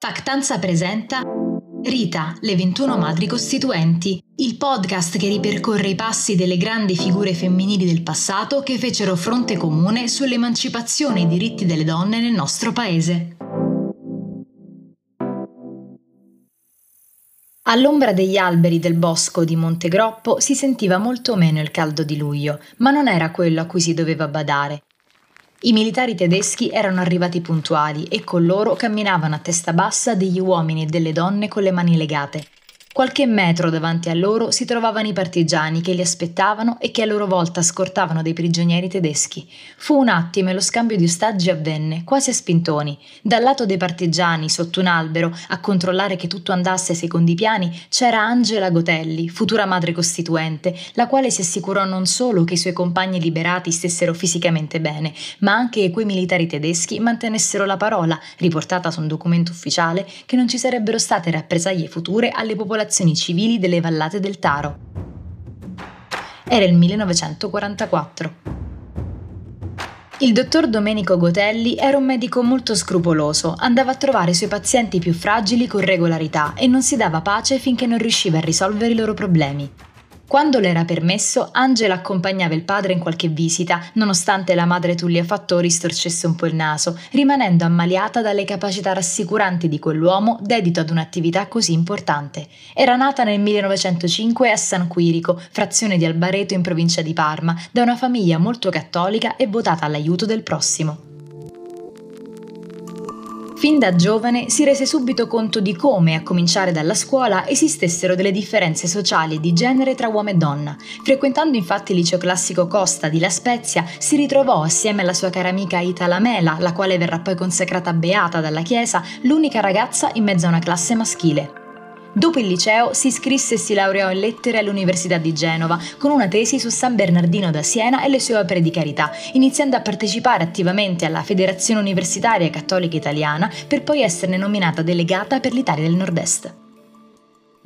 Factanza presenta Rita, le 21 madri costituenti, il podcast che ripercorre i passi delle grandi figure femminili del passato che fecero fronte comune sull'emancipazione e i diritti delle donne nel nostro paese. All'ombra degli alberi del bosco di Montegroppo si sentiva molto meno il caldo di luglio, ma non era quello a cui si doveva badare. I militari tedeschi erano arrivati puntuali e con loro camminavano a testa bassa degli uomini e delle donne con le mani legate. Qualche metro davanti a loro si trovavano i partigiani che li aspettavano e che a loro volta scortavano dei prigionieri tedeschi. Fu un attimo e lo scambio di ostaggi avvenne, quasi a spintoni. Dal lato dei partigiani, sotto un albero, a controllare che tutto andasse secondo i piani, c'era Angela Gotelli, futura madre costituente, la quale si assicurò non solo che i suoi compagni liberati stessero fisicamente bene, ma anche che quei militari tedeschi mantenessero la parola, riportata su un documento ufficiale, che non ci sarebbero state rappresaglie future alle popolazioni popolazioni civili delle vallate del Taro. Era il 1944. Il dottor Domenico Gotelli era un medico molto scrupoloso, andava a trovare i suoi pazienti più fragili con regolarità e non si dava pace finché non riusciva a risolvere i loro problemi. Quando le era permesso, Angela accompagnava il padre in qualche visita, nonostante la madre Tullia Fattori storcesse un po' il naso, rimanendo ammaliata dalle capacità rassicuranti di quell'uomo dedito ad un'attività così importante. Era nata nel 1905 a San Quirico, frazione di Albareto in provincia di Parma, da una famiglia molto cattolica e votata all'aiuto del prossimo. Fin da giovane si rese subito conto di come, a cominciare dalla scuola, esistessero delle differenze sociali e di genere tra uomo e donna. Frequentando infatti il liceo classico Costa di La Spezia, si ritrovò assieme alla sua cara amica Ita Lamela, la quale verrà poi consacrata beata dalla Chiesa, l'unica ragazza in mezzo a una classe maschile. Dopo il liceo si iscrisse e si laureò in lettere all'Università di Genova con una tesi su San Bernardino da Siena e le sue opere di carità, iniziando a partecipare attivamente alla Federazione Universitaria Cattolica Italiana per poi esserne nominata delegata per l'Italia del Nord-Est.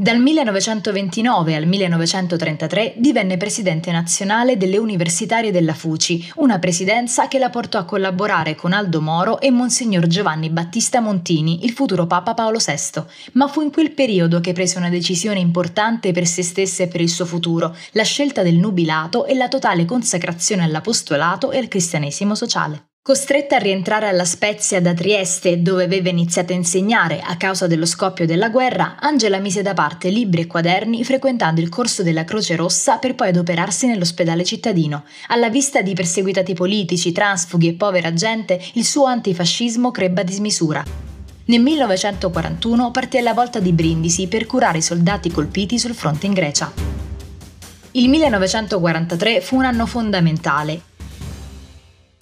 Dal 1929 al 1933 divenne presidente nazionale delle universitarie della FUCI, una presidenza che la portò a collaborare con Aldo Moro e Monsignor Giovanni Battista Montini, il futuro Papa Paolo VI. Ma fu in quel periodo che prese una decisione importante per se stessa e per il suo futuro, la scelta del nubilato e la totale consacrazione all'apostolato e al cristianesimo sociale. Costretta a rientrare alla Spezia da Trieste, dove aveva iniziato a insegnare a causa dello scoppio della guerra, Angela mise da parte libri e quaderni frequentando il corso della Croce Rossa per poi adoperarsi nell'ospedale cittadino. Alla vista di perseguitati politici, transfughi e povera gente, il suo antifascismo crebbe a dismisura. Nel 1941 partì alla volta di Brindisi per curare i soldati colpiti sul fronte in Grecia. Il 1943 fu un anno fondamentale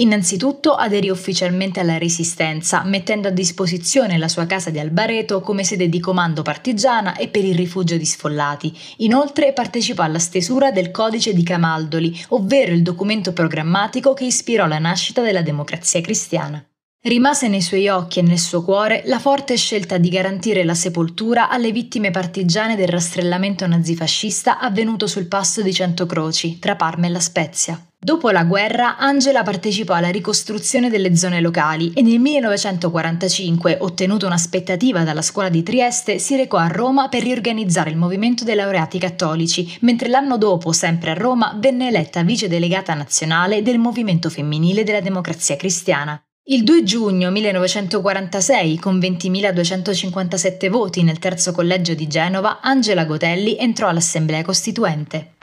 Innanzitutto aderì ufficialmente alla Resistenza, mettendo a disposizione la sua casa di Albareto come sede di comando partigiana e per il rifugio di sfollati. Inoltre partecipò alla stesura del Codice di Camaldoli, ovvero il documento programmatico che ispirò la nascita della democrazia cristiana. Rimase nei suoi occhi e nel suo cuore la forte scelta di garantire la sepoltura alle vittime partigiane del rastrellamento nazifascista avvenuto sul passo di Cento Croci, tra Parma e La Spezia. Dopo la guerra, Angela partecipò alla ricostruzione delle zone locali e nel 1945, ottenuta un'aspettativa dalla scuola di Trieste, si recò a Roma per riorganizzare il movimento dei laureati cattolici, mentre l'anno dopo, sempre a Roma, venne eletta vice delegata nazionale del movimento femminile della democrazia cristiana. Il 2 giugno 1946, con 20.257 voti nel terzo collegio di Genova, Angela Gotelli entrò all'Assemblea Costituente.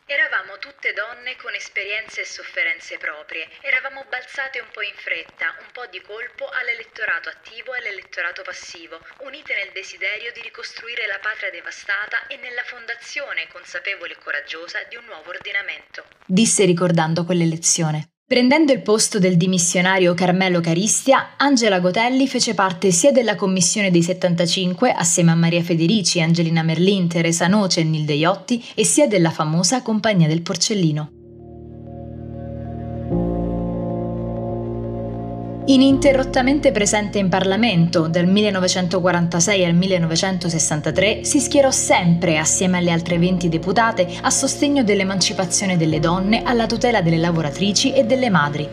Donne con esperienze e sofferenze proprie. Eravamo balzate un po' in fretta, un po' di colpo all'elettorato attivo e all'elettorato passivo, unite nel desiderio di ricostruire la patria devastata e nella fondazione consapevole e coraggiosa di un nuovo ordinamento. Disse ricordando quell'elezione. Prendendo il posto del dimissionario Carmelo Caristia, Angela Gotelli fece parte sia della Commissione dei 75, assieme a Maria Federici, Angelina Merlin, Teresa Noce e Nilde Iotti, e sia della famosa Compagnia del Porcellino. Ininterrottamente presente in Parlamento dal 1946 al 1963, si schierò sempre, assieme alle altre 20 deputate, a sostegno dell'emancipazione delle donne, alla tutela delle lavoratrici e delle madri.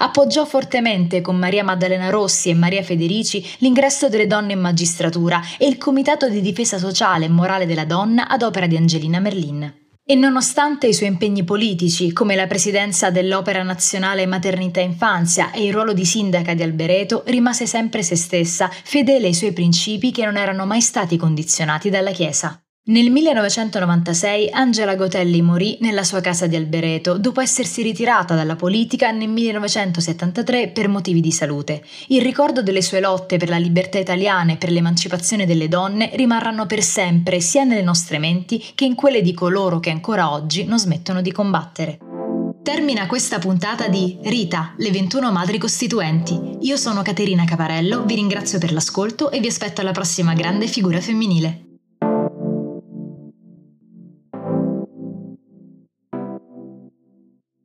Appoggiò fortemente con Maria Maddalena Rossi e Maria Federici l'ingresso delle donne in magistratura e il Comitato di difesa sociale e morale della donna ad opera di Angelina Merlin. E nonostante i suoi impegni politici, come la presidenza dell'Opera Nazionale Maternità e Infanzia e il ruolo di sindaca di Albereto, rimase sempre se stessa, fedele ai suoi principi che non erano mai stati condizionati dalla Chiesa. Nel 1996 Angela Gotelli morì nella sua casa di Albereto dopo essersi ritirata dalla politica nel 1973 per motivi di salute. Il ricordo delle sue lotte per la libertà italiana e per l'emancipazione delle donne rimarranno per sempre sia nelle nostre menti che in quelle di coloro che ancora oggi non smettono di combattere. Termina questa puntata di Rita, le 21 madri costituenti. Io sono Caterina Caparello, vi ringrazio per l'ascolto e vi aspetto alla prossima grande figura femminile.